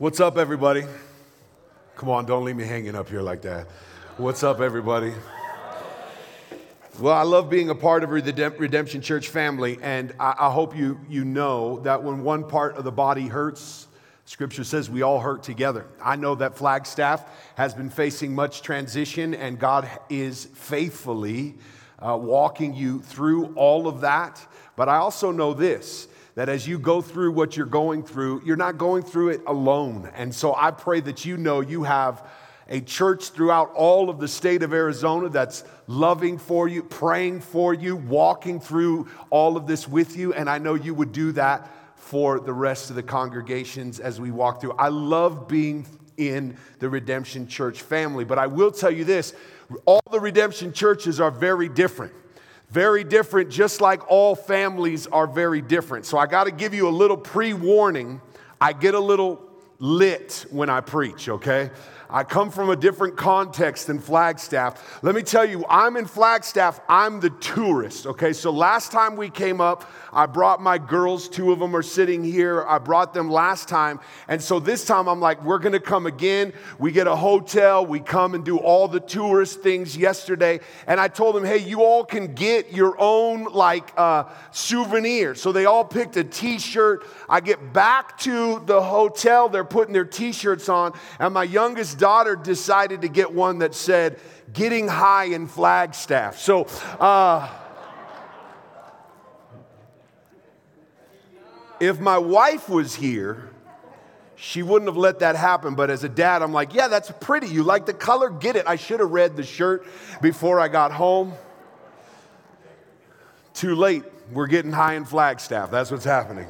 What's up, everybody? Come on, don't leave me hanging up here like that. What's up, everybody? Well, I love being a part of the Redemption Church family, and I, hope you, you know that when one part of the body hurts, Scripture says we all hurt together. I know that Flagstaff has been facing much transition, and God is faithfully uh, walking you through all of that. But I also know this that as you go through what you're going through, you're not going through it alone. And so I pray that you know you have a church throughout all of the state of Arizona that's loving for you, praying for you, walking through all of this with you. And I know you would do that for the rest of the congregations as we walk through. I love being in the Redemption Church family, but I will tell you this all the Redemption churches are very different. Very different, just like all families are very different. So I got to give you a little pre warning. I get a little lit when I preach, okay? I come from a different context than Flagstaff. Let me tell you, I'm in Flagstaff, I'm the tourist, okay? So last time we came up, I brought my girls, two of them are sitting here. I brought them last time. And so this time I'm like, we're gonna come again. We get a hotel, we come and do all the tourist things yesterday. And I told them, hey, you all can get your own like uh, souvenir. So they all picked a t shirt. I get back to the hotel, they're putting their t shirts on, and my youngest daughter decided to get one that said, Getting High in Flagstaff. So, uh, if my wife was here, she wouldn't have let that happen. But as a dad, I'm like, yeah, that's pretty. You like the color? Get it. I should have read the shirt before I got home. Too late. We're getting high in Flagstaff. That's what's happening.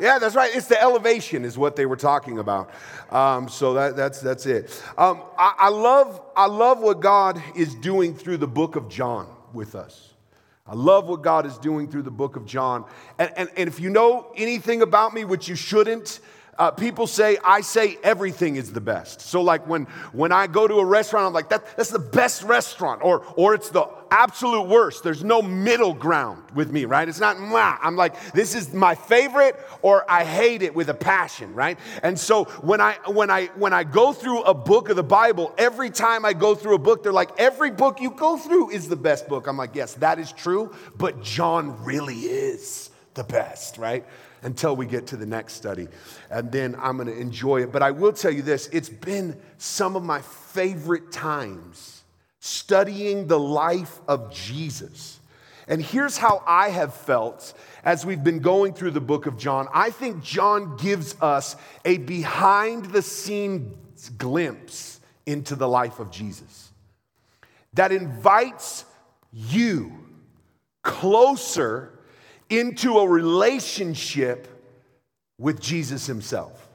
Yeah, that's right. It's the elevation, is what they were talking about. Um, so that, that's, that's it. Um, I, I, love, I love what God is doing through the book of John with us. I love what God is doing through the book of John. And, and, and if you know anything about me, which you shouldn't, uh, people say I say everything is the best. So like when when I go to a restaurant, I'm like that that's the best restaurant, or or it's the absolute worst. There's no middle ground with me, right? It's not Mwah. I'm like this is my favorite, or I hate it with a passion, right? And so when I when I when I go through a book of the Bible, every time I go through a book, they're like every book you go through is the best book. I'm like yes, that is true, but John really is the best, right? Until we get to the next study. And then I'm going to enjoy it. But I will tell you this it's been some of my favorite times studying the life of Jesus. And here's how I have felt as we've been going through the book of John. I think John gives us a behind the scenes glimpse into the life of Jesus that invites you closer into a relationship with Jesus himself.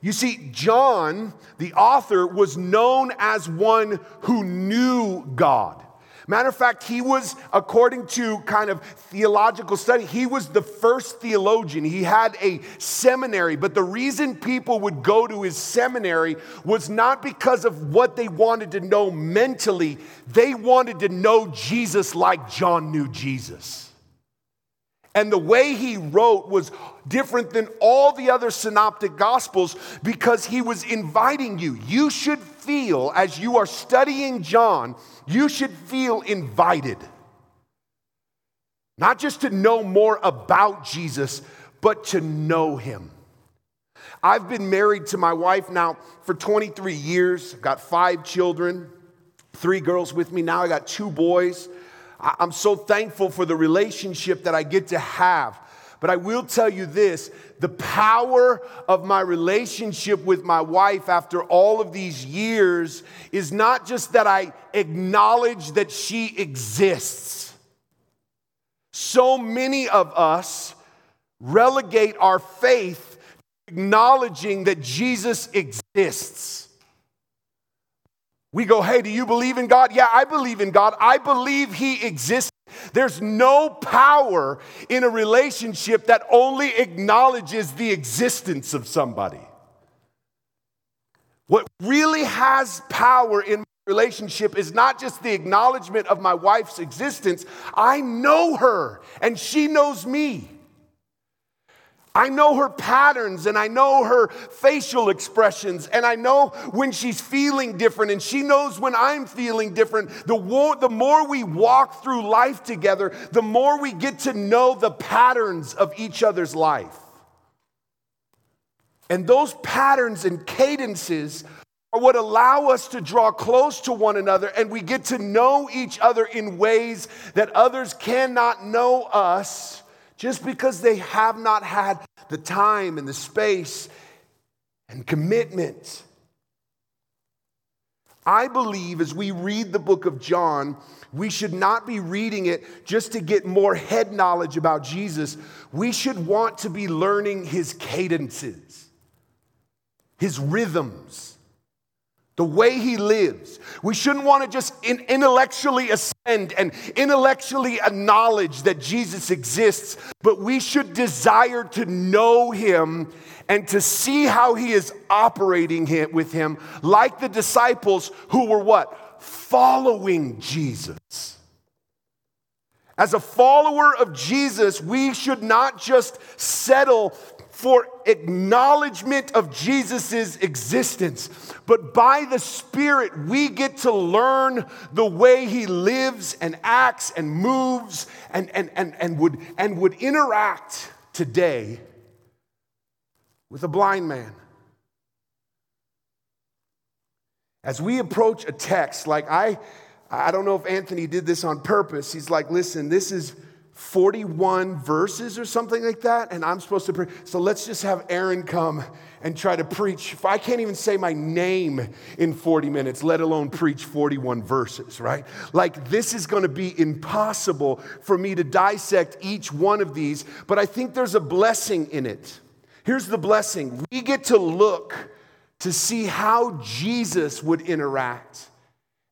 You see, John, the author, was known as one who knew God. Matter of fact, he was, according to kind of theological study, he was the first theologian. He had a seminary, but the reason people would go to his seminary was not because of what they wanted to know mentally, they wanted to know Jesus like John knew Jesus. And the way he wrote was different than all the other synoptic gospels because he was inviting you. You should feel, as you are studying John, you should feel invited. Not just to know more about Jesus, but to know him. I've been married to my wife now for 23 years, I've got five children, three girls with me now, I got two boys. I'm so thankful for the relationship that I get to have. But I will tell you this the power of my relationship with my wife after all of these years is not just that I acknowledge that she exists. So many of us relegate our faith to acknowledging that Jesus exists. We go, hey, do you believe in God? Yeah, I believe in God. I believe He exists. There's no power in a relationship that only acknowledges the existence of somebody. What really has power in my relationship is not just the acknowledgement of my wife's existence, I know her and she knows me. I know her patterns and I know her facial expressions and I know when she's feeling different and she knows when I'm feeling different. The, war, the more we walk through life together, the more we get to know the patterns of each other's life. And those patterns and cadences are what allow us to draw close to one another and we get to know each other in ways that others cannot know us just because they have not had the time and the space and commitment. I believe as we read the book of John, we should not be reading it just to get more head knowledge about Jesus. We should want to be learning his cadences, his rhythms the way he lives. We shouldn't want to just intellectually ascend and intellectually acknowledge that Jesus exists, but we should desire to know him and to see how he is operating with him, like the disciples who were what? Following Jesus. As a follower of Jesus, we should not just settle for acknowledgement of Jesus' existence. But by the Spirit, we get to learn the way He lives and acts and moves and, and, and, and, would, and would interact today with a blind man. As we approach a text, like I, I don't know if Anthony did this on purpose. He's like, listen, this is 41 verses or something like that, and I'm supposed to preach. So let's just have Aaron come and try to preach. I can't even say my name in 40 minutes, let alone preach 41 verses, right? Like this is going to be impossible for me to dissect each one of these, but I think there's a blessing in it. Here's the blessing we get to look to see how Jesus would interact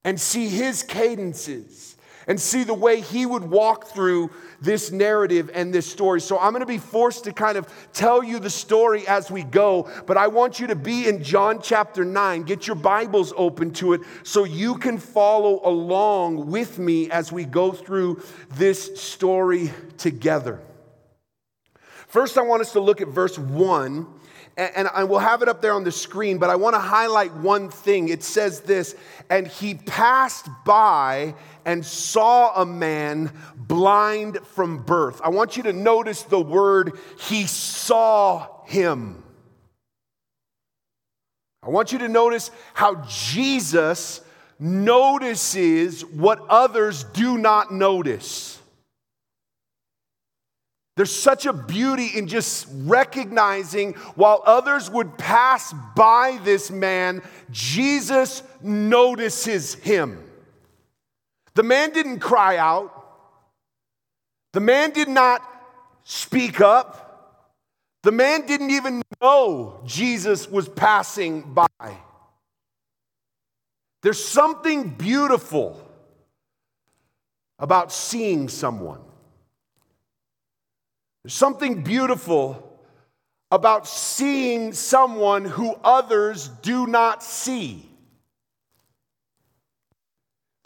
and see his cadences and see the way he would walk through this narrative and this story. So I'm going to be forced to kind of tell you the story as we go, but I want you to be in John chapter 9. Get your Bibles open to it so you can follow along with me as we go through this story together. First, I want us to look at verse 1 and, I will have it up there on the screen, but I want to highlight one thing. It says this, and he passed by and saw a man blind from birth. I want you to notice the word, he saw him. I want you to notice how Jesus notices what others do not notice. There's such a beauty in just recognizing while others would pass by this man, Jesus notices him. The man didn't cry out, the man did not speak up, the man didn't even know Jesus was passing by. There's something beautiful about seeing someone. There's something beautiful about seeing someone who others do not see.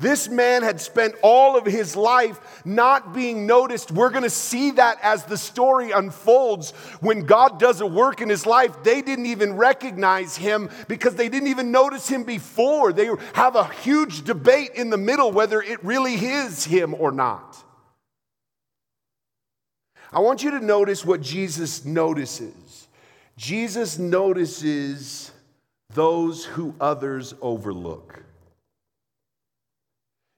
This man had spent all of his life not being noticed. We're going to see that as the story unfolds. When God does a work in his life, they didn't even recognize him because they didn't even notice him before. They have a huge debate in the middle whether it really is him or not. I want you to notice what Jesus notices. Jesus notices those who others overlook.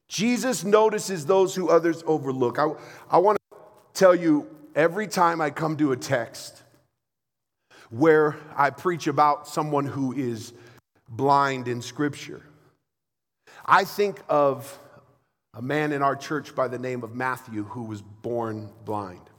Jesus notices those who others overlook. I, I want to tell you every time I come to a text where I preach about someone who is blind in Scripture, I think of a man in our church by the name of Matthew who was born blind.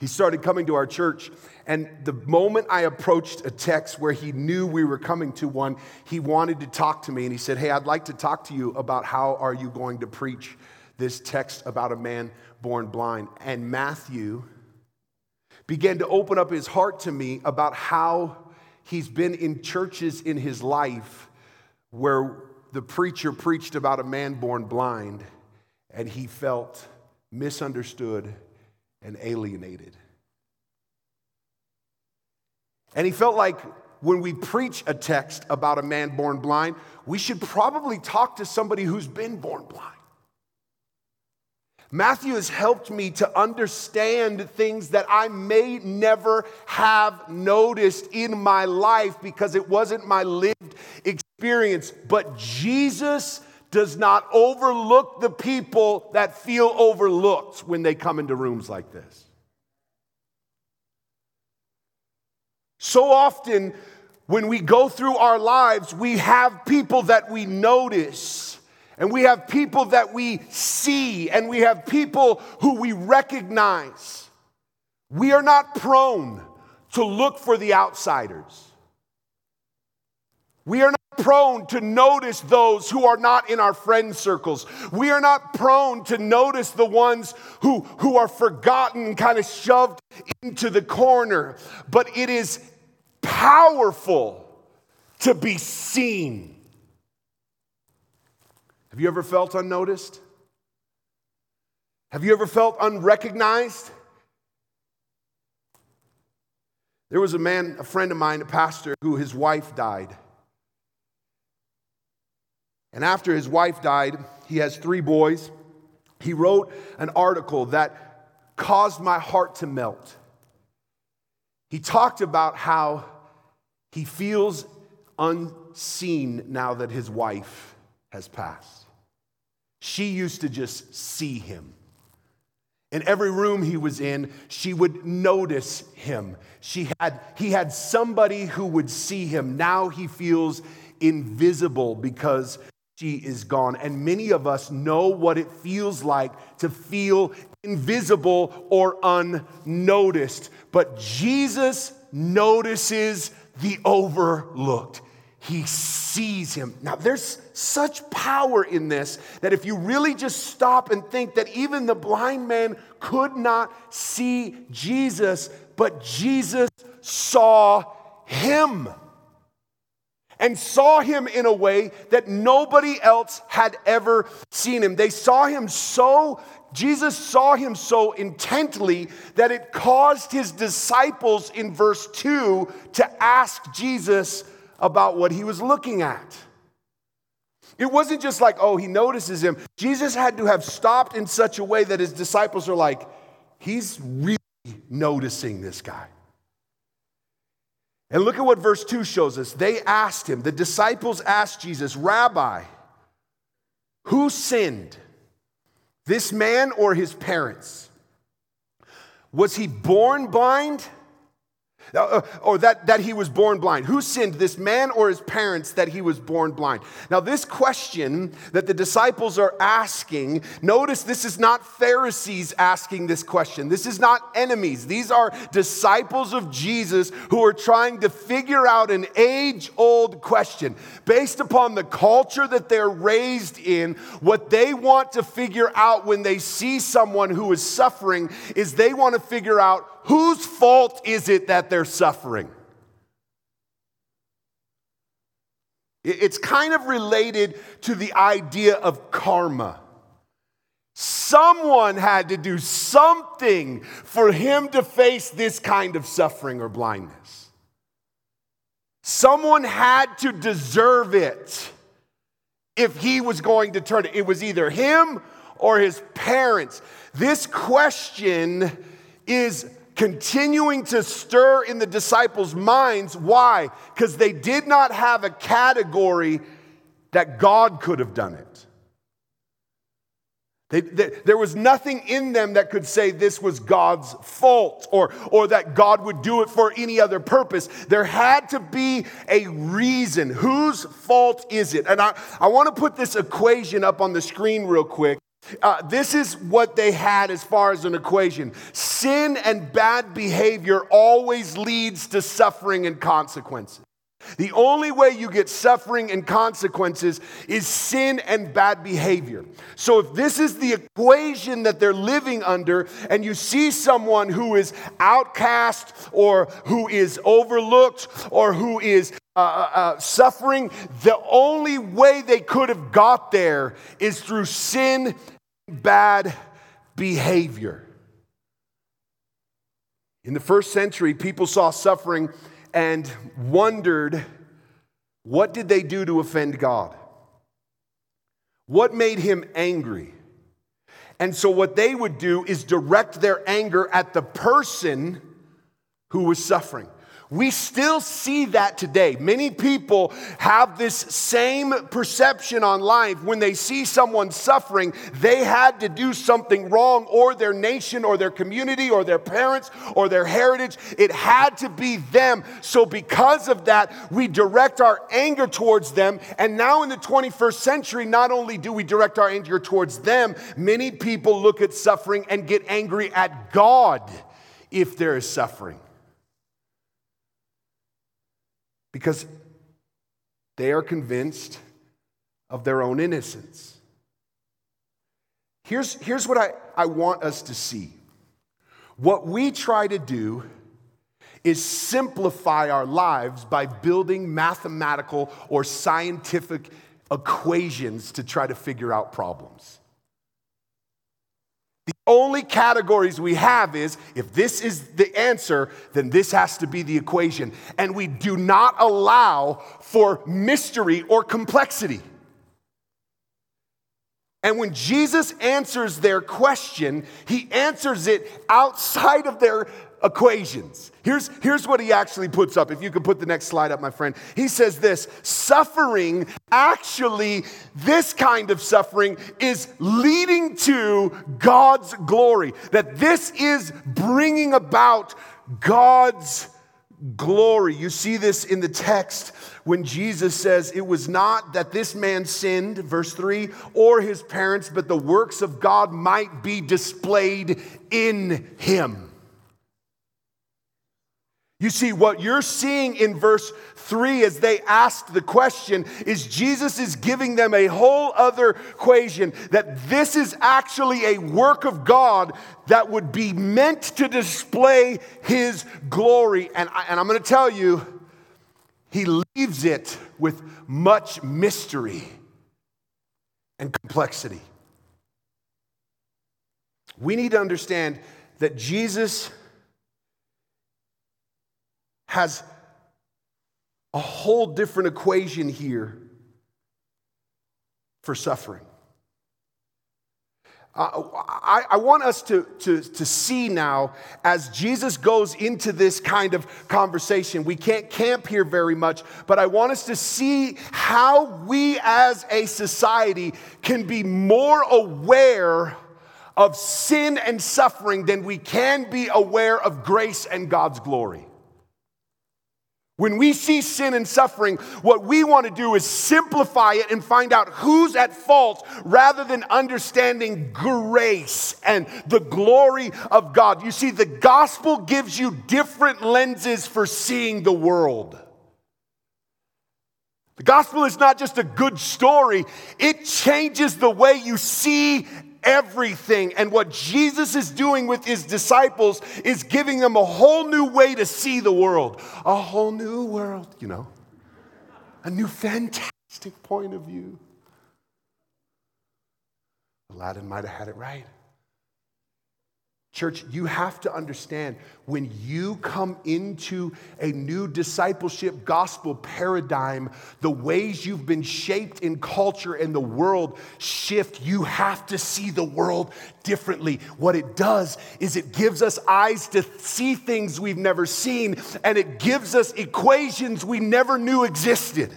He started coming to our church, and the moment I approached a text where he knew we were coming to one, he wanted to talk to me, and he said, Hey, I'd like to talk to you about how are you going to preach this text about a man born blind. And Matthew began to open up his heart to me about how he's been in churches in his life where the preacher preached about a man born blind, and he felt misunderstood and alienated. And he felt like when we preach a text about a man born blind, we should probably talk to somebody who's been born blind. Matthew has helped me to understand things that I may never have noticed in my life because it wasn't my lived experience. But Jesus does not overlook the people that feel overlooked when they come into rooms like this. So often, when we go through our lives, we have people that we notice, and we have people that we see, and we have people who we recognize. We are not prone to look for the outsiders. We are not prone to notice those who are not in our friend circles. We are not prone to notice the ones who, who are forgotten, kind of shoved into the corner. But it is powerful to be seen. Have you ever felt unnoticed? Have you ever felt unrecognized? There was a man, a friend of mine, a pastor, who his wife died. And after his wife died, he has three boys. He wrote an article that caused my heart to melt. He talked about how he feels unseen now that his wife has passed. She used to just see him. In every room he was in, she would notice him. She had, he had somebody who would see him. Now he feels invisible because she is gone. And many of us know what it feels like to feel invisible or unnoticed. But Jesus notices the overlooked. He sees him. Now, there's such power in this that if you really just stop and think that even the blind man could not see Jesus, but Jesus saw him and saw him in a way that nobody else had ever seen him. They saw him so, Jesus saw him so intently that it caused his disciples in verse 2 to ask Jesus about what he was looking at. It wasn't just like, oh, he notices him. Jesus had to have stopped in such a way that his disciples are like, he's really noticing this guy. And look at what verse 2 shows us. They asked him, the disciples asked Jesus, Rabbi, who sinned, this man or his parents? Was he born blind? Uh, uh, or that, that he was born blind. Who sinned, this man or his parents, that he was born blind? Now, this question that the disciples are asking, notice this is not Pharisees asking this question. This is not enemies. These are disciples of Jesus who are trying to figure out an age old question. Based upon the culture that they're raised in, what they want to figure out when they see someone who is suffering is they want to figure out whose fault is it that they're suffering? It's kind of related to the idea of karma. Someone had to do something for him to face this kind of suffering or blindness. Someone had to deserve it if he was going to turn it. It was either him or his parents. This question is continuing to stir in the disciples' minds. Why? Because they did not have a category that God could have done it. They, they, there was nothing in them that could say this was God's fault or, or that God would do it for any other purpose. There had to be a reason. Whose fault is it? And I, I want to put this equation up on the screen real quick. Uh, this is what they had as far as an equation. Sin and bad behavior always leads to suffering and consequences. The only way you get suffering and consequences is sin and bad behavior. So, if this is the equation that they're living under, and you see someone who is outcast or who is overlooked or who is uh, uh, uh suffering, the only way they could have got there is through sin and bad behavior. In the first century, people saw suffering and wondered what did they do to offend God? What made him angry? And so, what they would do is direct their anger at the person who was suffering. We still see that today. Many people have this same perception on life. When they see someone suffering, they had to do something wrong, or their nation, or their community, or their parents, or their heritage. It had to be them. So, because of that, we direct our anger towards them. And now in the 21st century, not only do we direct our anger towards them, many people look at suffering and get angry at God if there is suffering because they are convinced of their own innocence. Here's, here's what I, I want us to see. What we try to do is simplify our lives by building mathematical or scientific equations to try to figure out problems. The only categories we have is if this is the answer, then this has to be the equation. And we do not allow for mystery or complexity. And when Jesus answers their question, he answers it outside of their equations. Here's, here's what he actually puts up. If you could put the next slide up, my friend. He says this suffering, actually, this kind of suffering is leading to God's glory. That this is bringing about God's glory. You see this in the text when Jesus says, It was not that this man sinned, verse 3, or his parents, but the works of God might be displayed in him. You see, what you're seeing in verse 3 as they asked the question is Jesus is giving them a whole other equation that this is actually a work of God that would be meant to display his glory. And, I, and I'm going to tell you, he leaves it with much mystery and complexity. We need to understand that Jesus has a whole different equation here for suffering. Uh, I, I, want us to, to, to see now as Jesus goes into this kind of conversation. We can't camp here very much, but I want us to see how we as a society can be more aware of sin and suffering than we can be aware of grace and God's glory. When we see sin and suffering, what we want to do is simplify it and find out who's at fault rather than understanding grace and the glory of God. You see, the gospel gives you different lenses for seeing the world. The gospel is not just a good story, it changes the way you see everything. And what Jesus is doing with his disciples is giving them a whole new way to see the world, a whole new world, you know, a new fantastic point of view. Aladdin might have had it right. Church, you have to understand when you come into a new discipleship gospel paradigm, the ways you've been shaped in culture and the world shift. You have to see the world differently. What it does is it gives us eyes to see things we've never seen, and it gives us equations we never knew existed.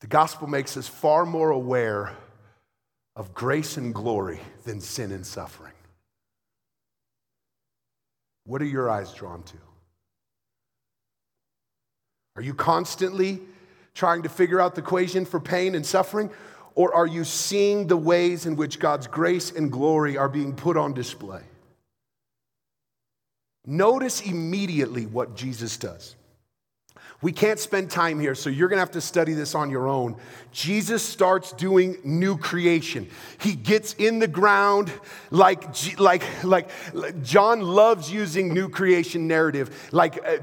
The gospel makes us far more aware of grace and glory than sin and suffering. What are your eyes drawn to? Are you constantly trying to figure out the equation for pain and suffering? Or are you seeing the ways in which God's grace and glory are being put on display? Notice immediately what Jesus does. We can't spend time here, so you're gonna have to study this on your own. Jesus starts doing new creation. He gets in the ground like, like, like John loves using new creation narrative. Like uh,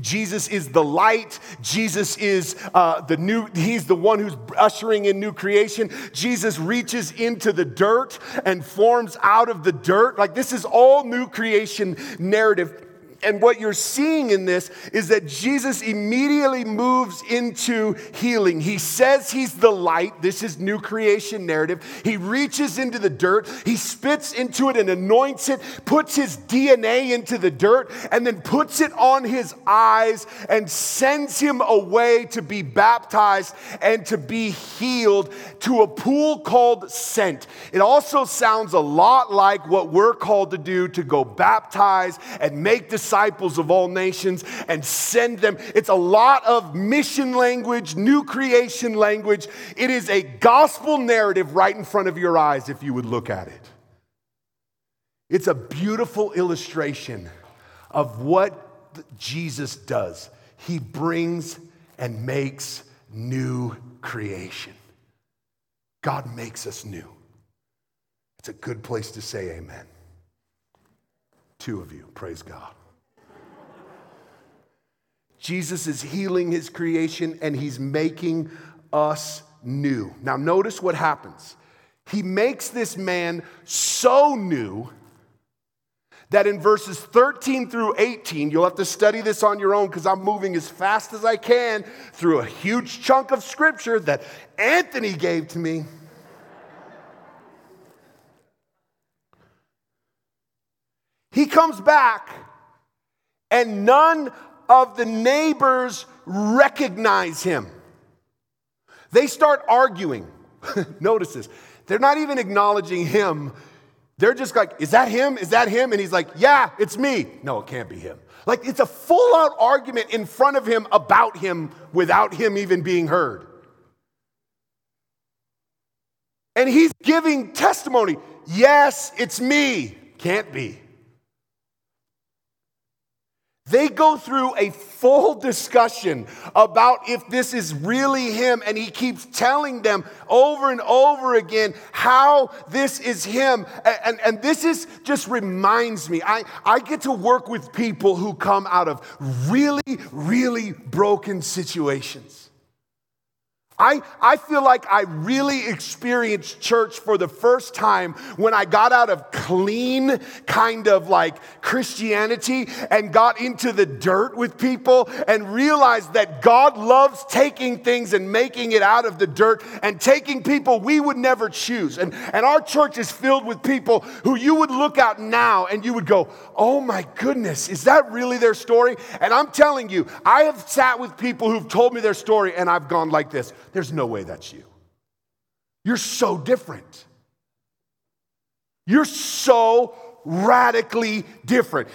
Jesus is the light, Jesus is uh, the new, he's the one who's ushering in new creation. Jesus reaches into the dirt and forms out of the dirt. Like this is all new creation narrative And what you're seeing in this is that Jesus immediately moves into healing. He says he's the light. This is new creation narrative. He reaches into the dirt, he spits into it and anoints it, puts his DNA into the dirt, and then puts it on his eyes and sends him away to be baptized and to be healed to a pool called Sent. It also sounds a lot like what we're called to do to go baptize and make disciples disciples of all nations and send them. It's a lot of mission language, new creation language. It is a gospel narrative right in front of your eyes if you would look at it. It's a beautiful illustration of what Jesus does. He brings and makes new creation. God makes us new. It's a good place to say amen. Two of you, praise God. Jesus is healing his creation and he's making us new. Now, notice what happens. He makes this man so new that in verses 13 through 18, you'll have to study this on your own because I'm moving as fast as I can through a huge chunk of scripture that Anthony gave to me. He comes back, and none of the neighbors recognize him. They start arguing. Notice this. They're not even acknowledging him. They're just like, is that him? Is that him? And he's like, yeah, it's me. No, it can't be him. Like it's a full out argument in front of him about him without him even being heard. And he's giving testimony. Yes, it's me. Can't be. They go through a full discussion about if this is really him, and he keeps telling them over and over again how this is him. And, and, and, this is just reminds me I, I get to work with people who come out of really, really broken situations. I, I feel like I really experienced church for the first time when I got out of clean kind of like Christianity and got into the dirt with people and realized that God loves taking things and making it out of the dirt and taking people we would never choose. And, and our church is filled with people who you would look at now and you would go, oh my goodness, is that really their story? And I'm telling you, I have sat with people who've told me their story and I've gone like this. There's no way that's you. You're so different. You're so radically different.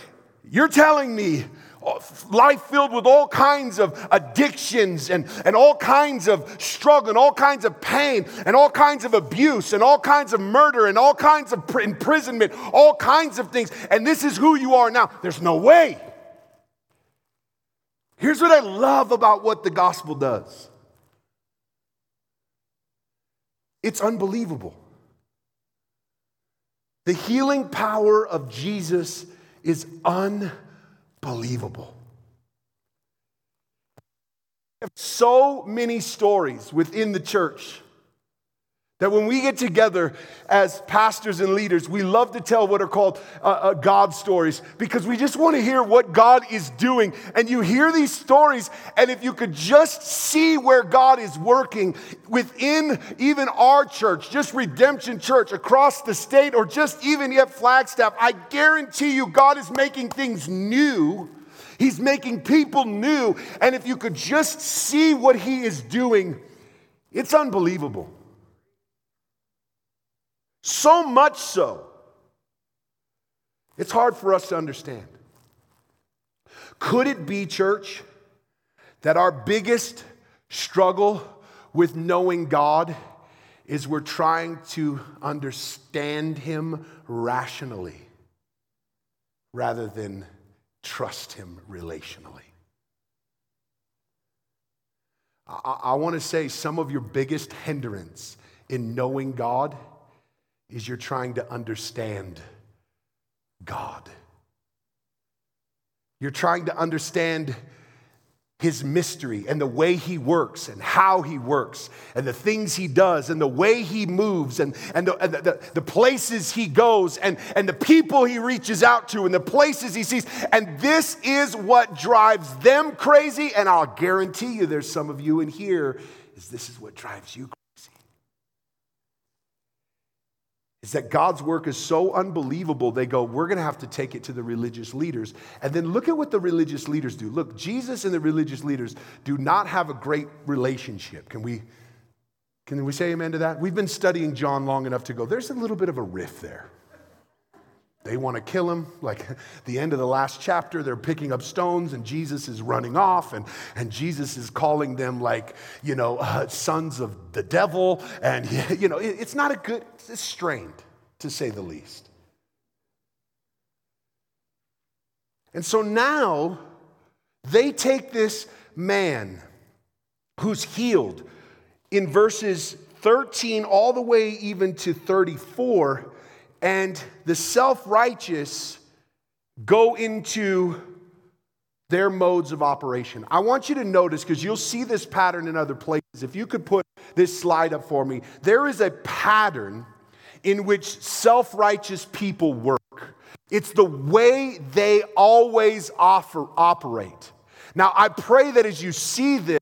You're telling me uh, life filled with all kinds of addictions and, and all kinds of struggle and all kinds of pain and all kinds of abuse and all kinds of murder and all kinds of imprisonment, all kinds of things. And this is who you are now. There's no way. Here's what I love about what the gospel does It's unbelievable. The healing power of Jesus is unbelievable. So many stories within the church that when we get together as pastors and leaders, we love to tell what are called uh, uh, God stories because we just want to hear what God is doing. And you hear these stories, and if you could just see where God is working within even our church, just Redemption Church across the state, or just even yet Flagstaff, I guarantee you God is making things new. He's making people new. And if you could just see what He is doing, it's unbelievable. So much so, it's hard for us to understand. Could it be, church, that our biggest struggle with knowing God is we're trying to understand Him rationally rather than trust Him relationally? I, I want to say some of your biggest hindrance in knowing God is you're trying to understand God. You're trying to understand his mystery and the way he works and how he works and the things he does and the way he moves and, and, the, and the, the, places he goes and, and the people he reaches out to and the places he sees. And this is what drives them crazy. And I'll guarantee you there's some of you in here is this is what drives you is that God's work is so unbelievable, they go, we're going to have to take it to the religious leaders. And then look at what the religious leaders do. Look, Jesus and the religious leaders do not have a great relationship. Can we, can we say amen to that? We've been studying John long enough to go, there's a little bit of a rift there. They want to kill him. Like the end of the last chapter, they're picking up stones and Jesus is running off, and, and Jesus is calling them, like, you know, uh, sons of the devil. And, you know, it, it's not a good, it's strained, to say the least. And so now they take this man who's healed in verses 13 all the way even to 34 and the self righteous go into their modes of operation. I want you to notice, because you'll see this pattern in other places. If you could put this slide up for me, there is a pattern in which self righteous people work. It's the way they always offer, operate. Now, I pray that as you see this,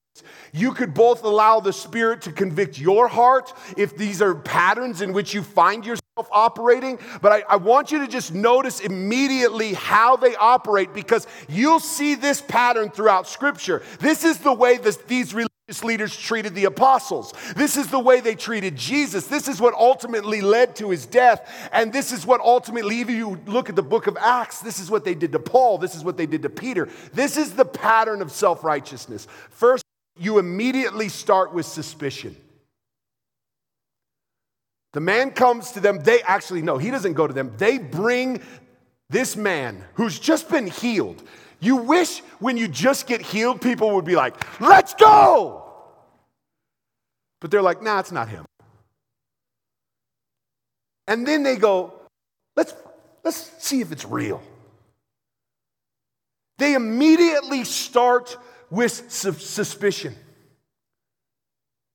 you could both allow the Spirit to convict your heart if these are patterns in which you find yourself operating, but I, I, want you to just notice immediately how they operate because you'll see this pattern throughout Scripture. This is the way this, these religious leaders treated the apostles. This is the way they treated Jesus. This is what ultimately led to his death. And this is what ultimately, if you look at the book of Acts, this is what they did to Paul. This is what they did to Peter. This is the pattern of self righteousness. First, you immediately start with suspicion. The man comes to them. They actually, no, he doesn't go to them. They bring this man who's just been healed. You wish when you just get healed, people would be like, let's go. But they're like, nah, it's not him. And then they go, let's, let's see if it's real. They immediately start with su- suspicion.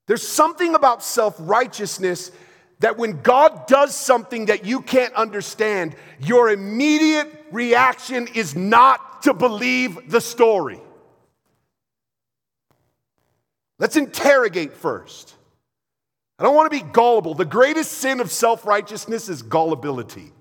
There's something about self righteousness that when God does something that you can't understand, your immediate reaction is not to believe the story. Let's interrogate first. I don't want to be gullible. The greatest sin of self righteousness is gullibility.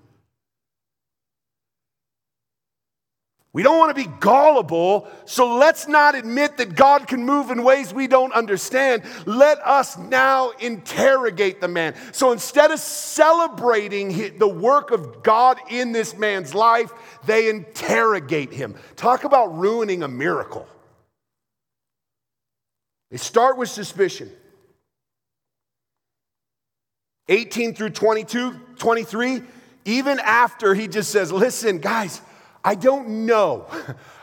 We don't want to be gullible, so let's not admit that God can move in ways we don't understand. Let us now interrogate the man. So instead of celebrating the work of God in this man's life, they interrogate him. Talk about ruining a miracle. They start with suspicion. 18 through 22, 23, even after he just says, Listen, guys, I don't know.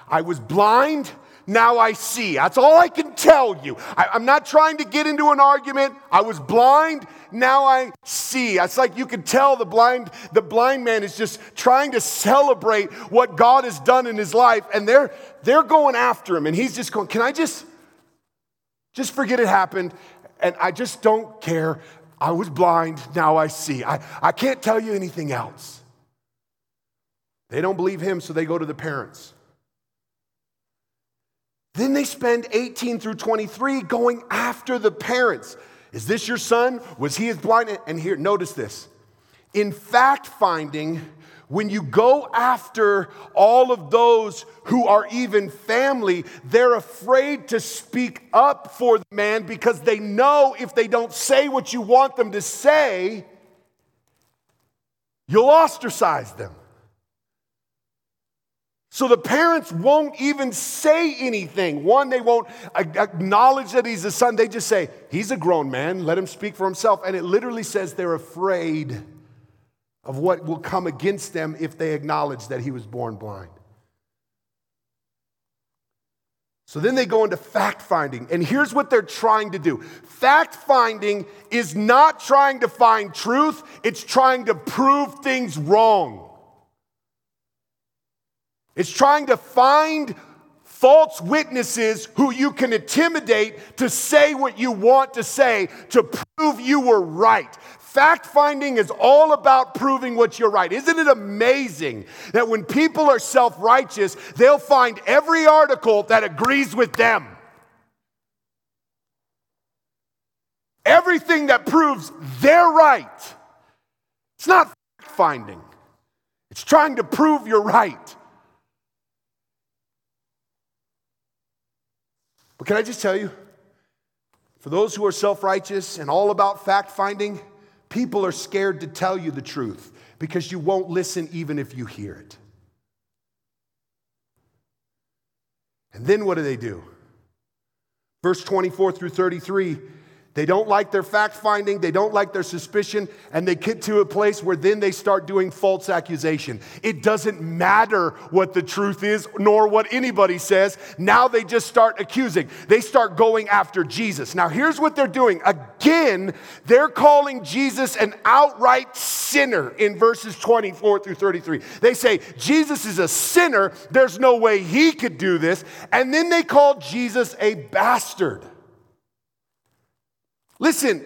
I was blind, now I see. That's all I can tell you. I, am not trying to get into an argument. I was blind, now I see. It's like you can tell the blind, the blind man is just trying to celebrate what God has done in his life, and they're they're going after him, and he's just going, Can I just just forget it happened? And I just don't care. I was blind, now I see. I, I can't tell you anything else. They don't believe him, so they go to the parents. Then they spend 18 through 23 going after the parents. Is this your son? Was he as blind? And here, notice this. In fact finding, when you go after all of those who are even family, they're afraid to speak up for the man because they know if they don't say what you want them to say, you'll ostracize them. So the parents won't even say anything. One, they won't acknowledge that he's a son. They just say, he's a grown man, let him speak for himself. And it literally says they're afraid of what will come against them if they acknowledge that he was born blind. So then they go into fact finding. And here's what they're trying to do fact finding is not trying to find truth, it's trying to prove things wrong. It's trying to find false witnesses who you can intimidate to say what you want to say to prove you were right. Fact finding is all about proving what you're right. Isn't it amazing that when people are self righteous, they'll find every article that agrees with them? Everything that proves they're right. It's not fact finding, it's trying to prove you're right. But can I just tell you, for those who are self righteous and all about fact finding, People are scared to tell you the truth because you won't listen even if you hear it. And then what do they do? Verse 24 through 33 they don't like their fact finding, they don't like their suspicion, and they get to a place where then they start doing false accusation. It doesn't matter what the truth is nor what anybody says. Now they just start accusing. They start going after Jesus. Now here's what they're doing. Again, they're calling Jesus an outright sinner in verses 24 through 33. They say, Jesus is a sinner. There's no way he could do this. And then they call Jesus a bastard. Listen,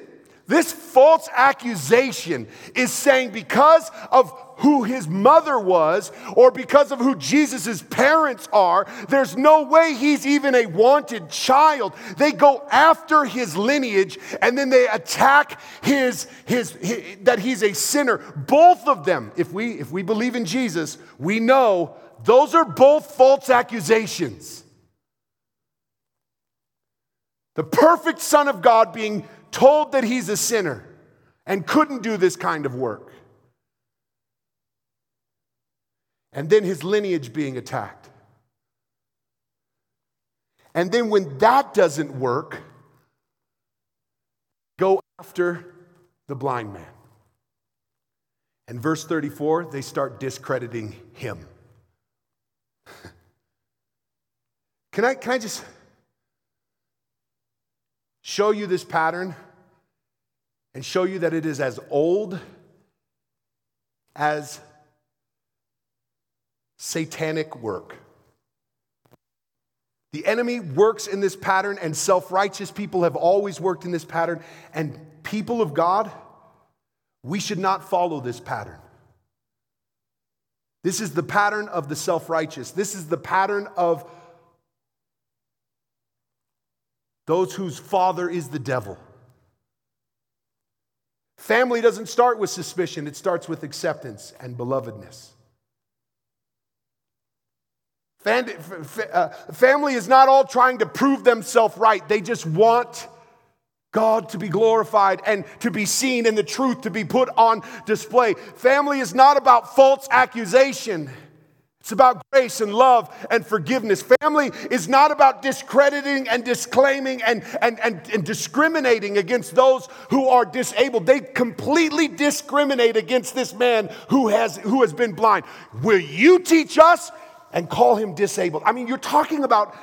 this false accusation is saying because of who his mother was or because of who Jesus' parents are, there's no way he's even a wanted child. They go after his lineage and then they attack his, his, his that he's a sinner. Both of them, if we if we believe in Jesus, we know those are both false accusations. The perfect Son of God being told that he's a sinner and couldn't do this kind of work. And then his lineage being attacked. And then when that doesn't work, go after the blind man. And verse 34, they start discrediting him. can, I, can I just show you this pattern and show you that it is as old as satanic work. The enemy works in this pattern, and self righteous people have always worked in this pattern. And people of God, we should not follow this pattern. This is the pattern of the self righteous. This is the pattern of those whose father is the devil. Family doesn't start with suspicion, it starts with acceptance and belovedness. Uh, family is not all trying to prove themselves right, they just want God to be glorified and to be seen and the truth to be put on display. Family is not about false accusation. It's about grace and love and forgiveness. Family is not about discrediting and disclaiming and, and, and, and, discriminating against those who are disabled. They completely discriminate against this man who has, who has been blind. Will you teach us and call him disabled? I mean, you're talking about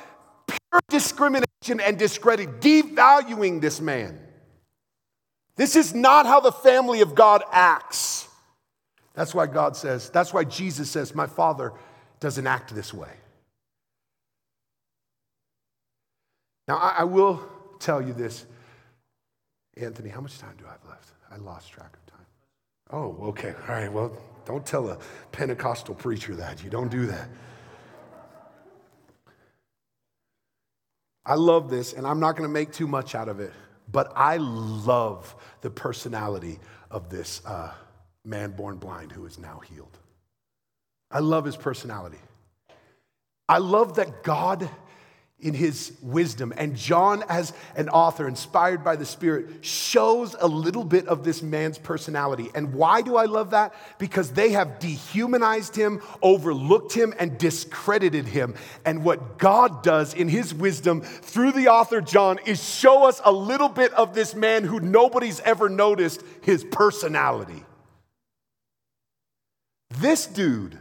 pure discrimination and discredit, devaluing this man. This is not how the family of God acts. That's why God says, that's why Jesus says, My Father doesn't act this way. Now, I, I will tell you this. Anthony, how much time do I have left? I lost track of time. Oh, okay. All right. Well, don't tell a Pentecostal preacher that. You don't do that. I love this, and I'm not going to make too much out of it, but I love the personality of this uh, man born blind who is now healed. I love his personality. I love that God, in his wisdom, and John, as an author inspired by the Spirit, shows a little bit of this man's personality. And why do I love that? Because they have dehumanized him, overlooked him, and discredited him. And what God does in his wisdom through the author John is show us a little bit of this man who nobody's ever noticed his personality. This dude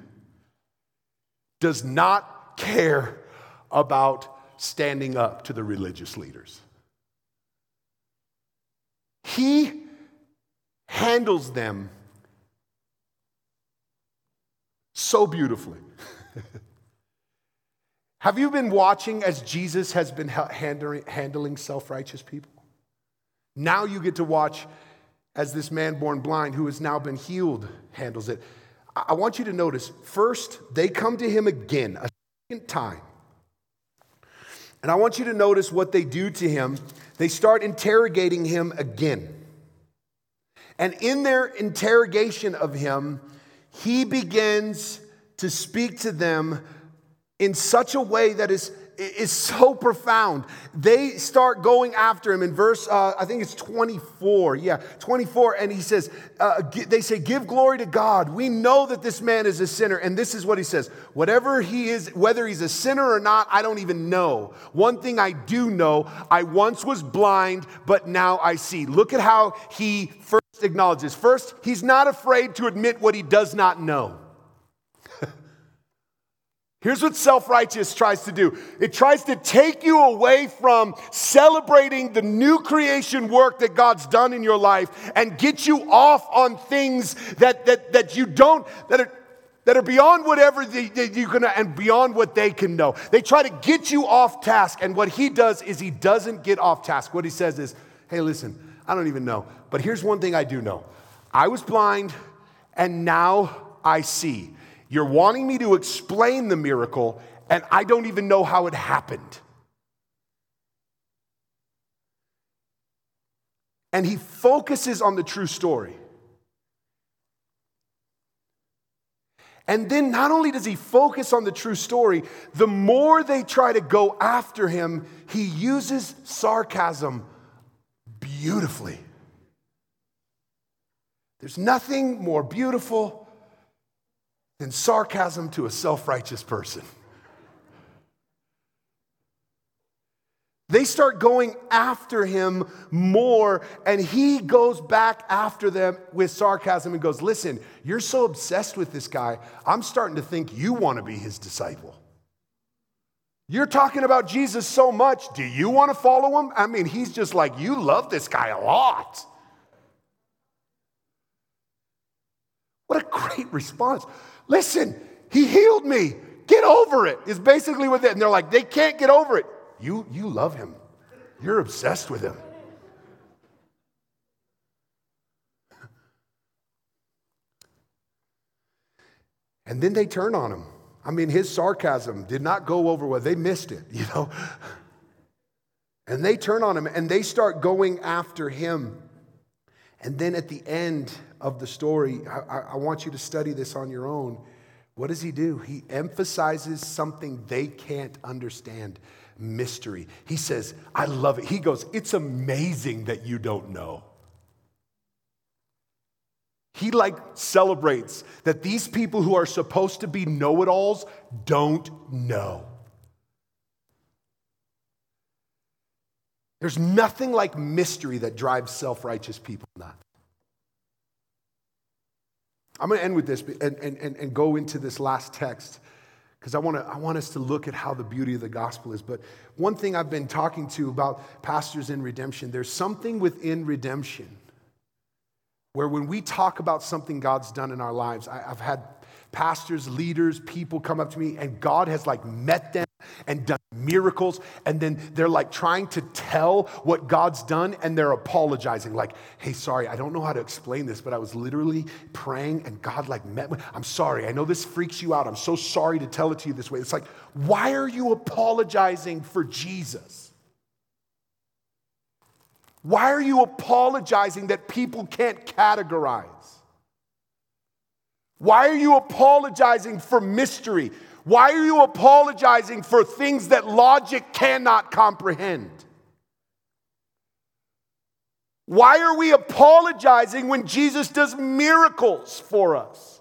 does not care about standing up to the religious leaders. He handles them so beautifully. Have you been watching as Jesus has been handling self righteous people? Now you get to watch as this man born blind who has now been healed handles it. I want you to notice first, they come to him again, a second time. And I want you to notice what they do to him. They start interrogating him again. And in their interrogation of him, he begins to speak to them in such a way that is is so profound. They start going after him in verse, uh, I think it's 24. Yeah, 24. And he says, uh, they say, Give glory to God. We know that this man is a sinner. And this is what he says Whatever he is, whether he's a sinner or not, I don't even know. One thing I do know I once was blind, but now I see. Look at how he first acknowledges. First, he's not afraid to admit what he does not know. Here's what self righteous tries to do it tries to take you away from celebrating the new creation work that God's done in your life and get you off on things that, that, that you don't, that are, that are beyond whatever you can, and beyond what they can know. They try to get you off task, and what he does is he doesn't get off task. What he says is, hey, listen, I don't even know, but here's one thing I do know I was blind, and now I see. You're wanting me to explain the miracle, and I don't even know how it happened. And he focuses on the true story. And then not only does he focus on the true story, the more they try to go after him, he uses sarcasm beautifully. There's nothing more beautiful than sarcasm to a self righteous person. They start going after him more, and he goes back after them with sarcasm and goes, Listen, you're so obsessed with this guy, I'm starting to think you want to be his disciple. You're talking about Jesus so much. Do you want to follow him? I mean, he's just like, You love this guy a lot. What a great response. Listen, he healed me. Get over it, is basically what they, and they're like, they can't get over it. You, you love him. You're obsessed with him. And then they turn on him. I mean, his sarcasm did not go over well. They missed it, you know. And they turn on him and they start going after him. And then at the end of the story, I, I, want you to study this on your own. What does he do? He emphasizes something they can't understand mystery. He says, I love it. He goes, It's amazing that you don't know. He like celebrates that these people who are supposed to be know it alls don't know. There's nothing like mystery that drives self righteous people nuts. I'm going to end with this and, and, and, and go into this last text because I, wanna, I want us to look at how the beauty of the gospel is. But one thing I've been talking to about pastors in redemption, there's something within redemption where when we talk about something God's done in our lives, I, I've had pastors, leaders, people come up to me, and God has like met them and done miracles. And then they're like trying to tell what God's done and they're apologizing, like, hey, sorry, I don't know how to explain this, but I was literally praying and God like met me. I'm sorry. I know this freaks you out. I'm so sorry to tell it to you this way. It's like, why are you apologizing for Jesus? Why are you apologizing that people can't categorize? Why are you apologizing for mystery? Why are you apologizing for things that logic cannot comprehend? Why are we apologizing when Jesus does miracles for us?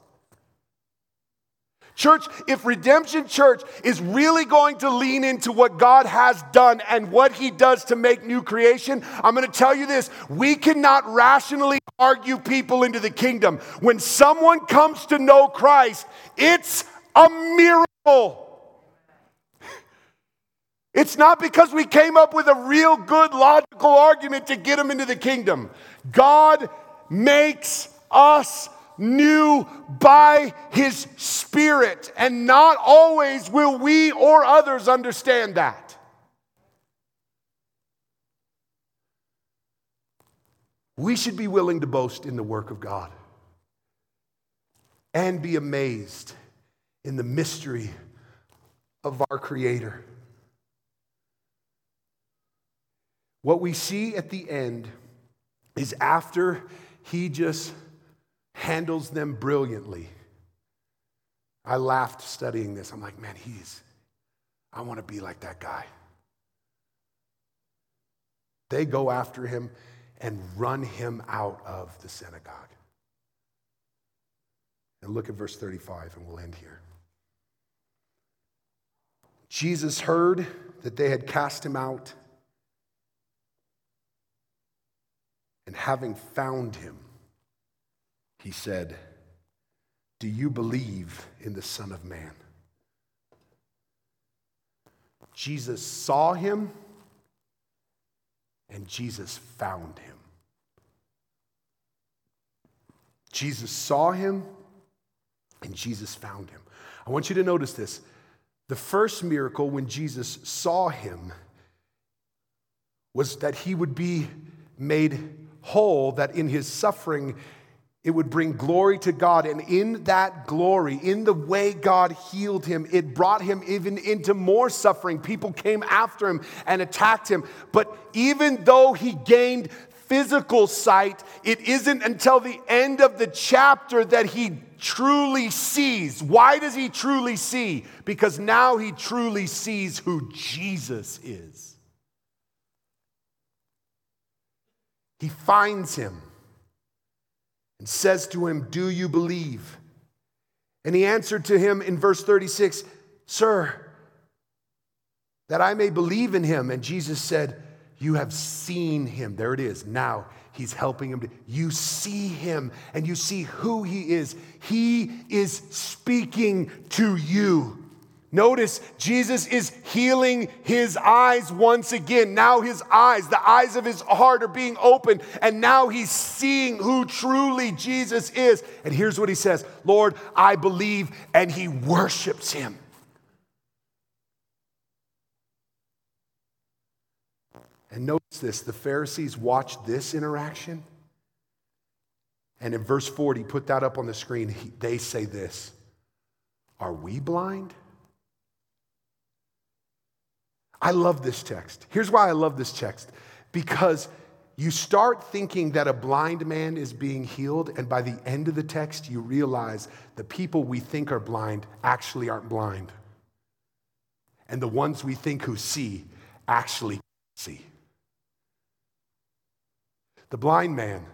Church, if Redemption Church is really going to lean into what God has done and what He does to make new creation, I'm going to tell you this we cannot rationally argue people into the kingdom. When someone comes to know Christ, it's a miracle. It's not because we came up with a real good logical argument to get them into the kingdom. God makes us new by his Spirit. And not always will we or others understand that. We should be willing to boast in the work of God and be amazed in the mystery of our Creator. What we see at the end is after he just handles them brilliantly. I laughed studying this. I'm like, man, he's, I want to be like that guy. They go after him and run him out of the synagogue. And look at verse 35, and we'll end here. Jesus heard that they had cast him out, and having found him, he said, Do you believe in the Son of Man? Jesus saw him and Jesus found him. Jesus saw him and Jesus found him. I want you to notice this. The first miracle when Jesus saw him was that he would be made whole, that in his suffering it would bring glory to God. And in that glory, in the way God healed him, it brought him even into more suffering. People came after him and attacked him. But even though he gained physical sight, it isn't until the end of the chapter that he truly sees. Why does he truly see? Because now he truly sees who Jesus is. He finds him and says to him, Do you believe? And he answered to him in verse 36, Sir, that I may believe in him. And Jesus said, You have seen him. There it is. Now he's helping him. To, you see him and you see who he is. He is speaking to you. Notice Jesus is healing his eyes once again. Now his eyes, the eyes of his heart are being opened, and now he's seeing who truly Jesus is. And here's what he says Lord, I believe, and he worships him. And notice this the Pharisees watched this interaction. And in verse 40, put that up on the screen, they say this Are we blind? I love this text. Here's why I love this text because you start thinking that a blind man is being healed, and by the end of the text, you realize the people we think are blind actually aren't blind. And the ones we think who see actually see. The blind man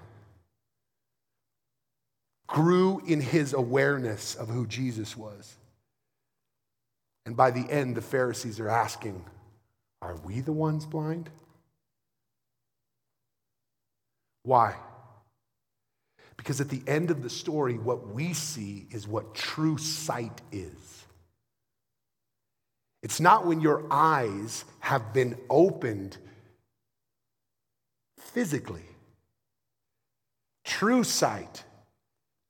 grew in his awareness of who Jesus was. And by the end, the Pharisees are asking, are we the ones blind? Why? Because at the end of the story, what we see is what true sight is. It's not when your eyes have been opened physically. True sight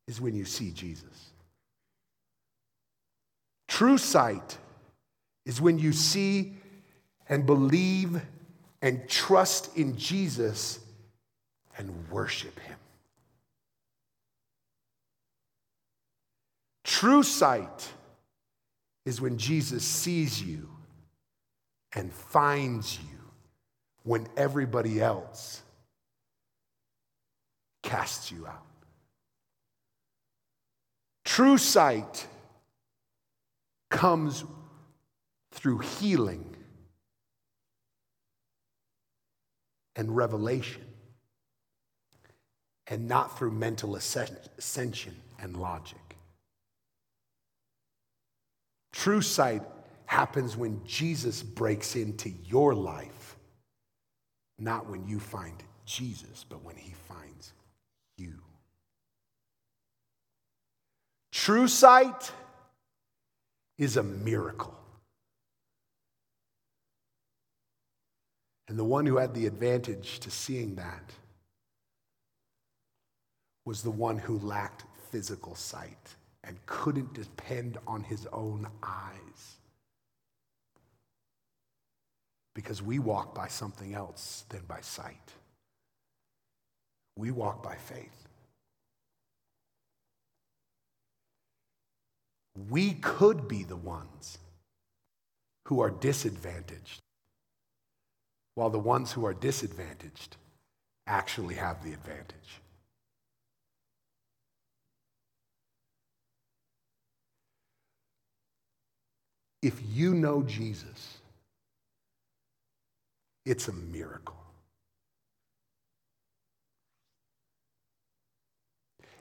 is when you see Jesus. True sight is when you see and believe and trust in Jesus and worship Him. True sight is when Jesus sees you and finds you when everybody else casts you out. True sight comes through healing and revelation, and not through mental ascension and logic. True sight happens when Jesus breaks into your life, not when you find Jesus, but when he finds you. True sight is a miracle. And the one who had the advantage to seeing that was the one who lacked physical sight and couldn't depend on his own eyes. Because we walk by something else than by sight. We walk by faith. We could be the ones who are disadvantaged, while the ones who are disadvantaged actually have the advantage. If you know Jesus, it's a miracle.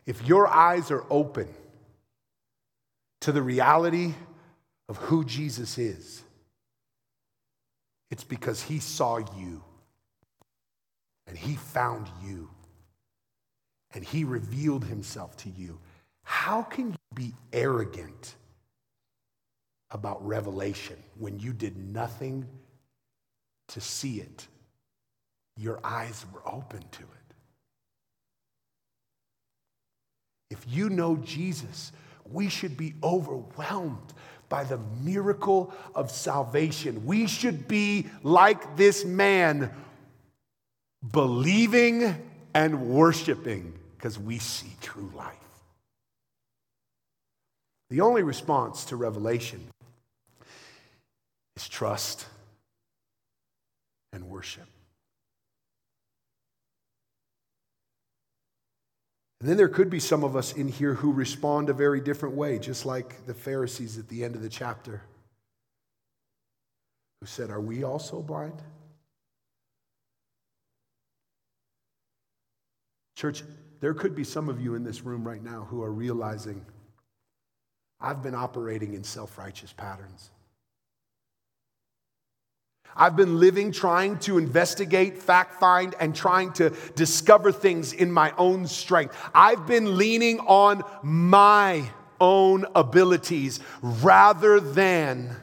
If your eyes are open to the reality of who Jesus is, it's because he saw you and he found you and he revealed himself to you. How can you be arrogant about revelation when you did nothing to see it? Your eyes were open to it. If you know Jesus, we should be overwhelmed by the miracle of salvation. We should be like this man, believing and worshiping because we see true life. The only response to revelation is trust and worship. And then there could be some of us in here who respond a very different way, just like the Pharisees at the end of the chapter, who said, Are we also blind? Church, there could be some of you in this room right now who are realizing, I've been operating in self righteous patterns. I've been living trying to investigate, fact find, and trying to discover things in my own strength. I've been leaning on my own abilities rather than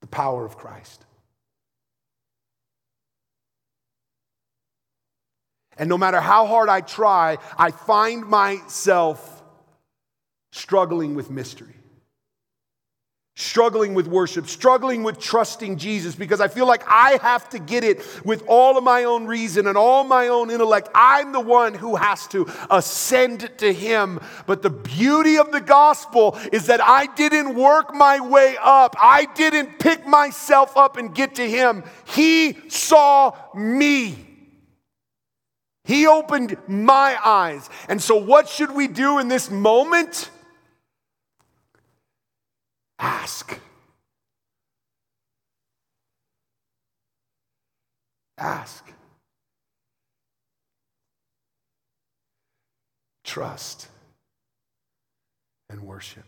the power of Christ. And no matter how hard I try, I find myself struggling with mystery struggling with worship, struggling with trusting Jesus because I feel like I have to get it with all of my own reason and all my own intellect. I'm the one who has to ascend to Him. But the beauty of the gospel is that I didn't work my way up, I didn't pick myself up and get to Him. He saw me. He opened my eyes. And so, what should we do in this moment? Ask. Ask. Trust and worship.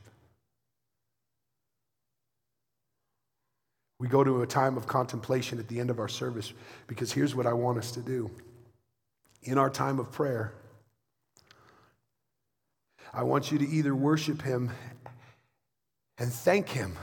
We go to a time of contemplation at the end of our service because here's what I want us to do. In our time of prayer, I want you to either worship Him and thank Him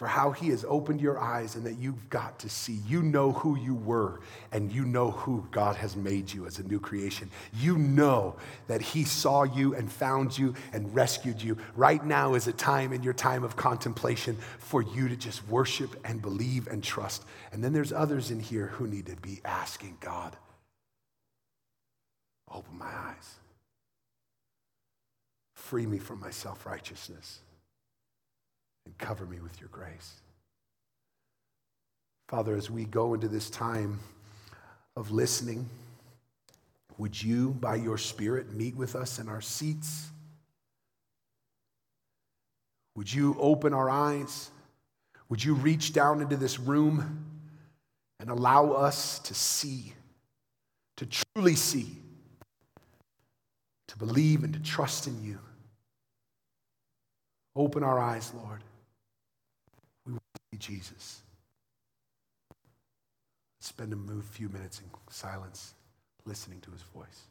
for how He has opened your eyes and that you've got to see. You know who you were and you know who God has made you as a new creation. You know that He saw you and found you and rescued you. Right now is a time in your time of contemplation for you to just worship and believe and trust. And then there's others in here who need to be asking God, open my eyes. Free me from my self righteousness and cover me with your grace. Father, as we go into this time of listening, would you, by your Spirit, meet with us in our seats? Would you open our eyes? Would you reach down into this room and allow us to see, to truly see, to believe and to trust in you? Open our eyes, Lord. We want to see Jesus. Spend a few minutes in silence listening to his voice.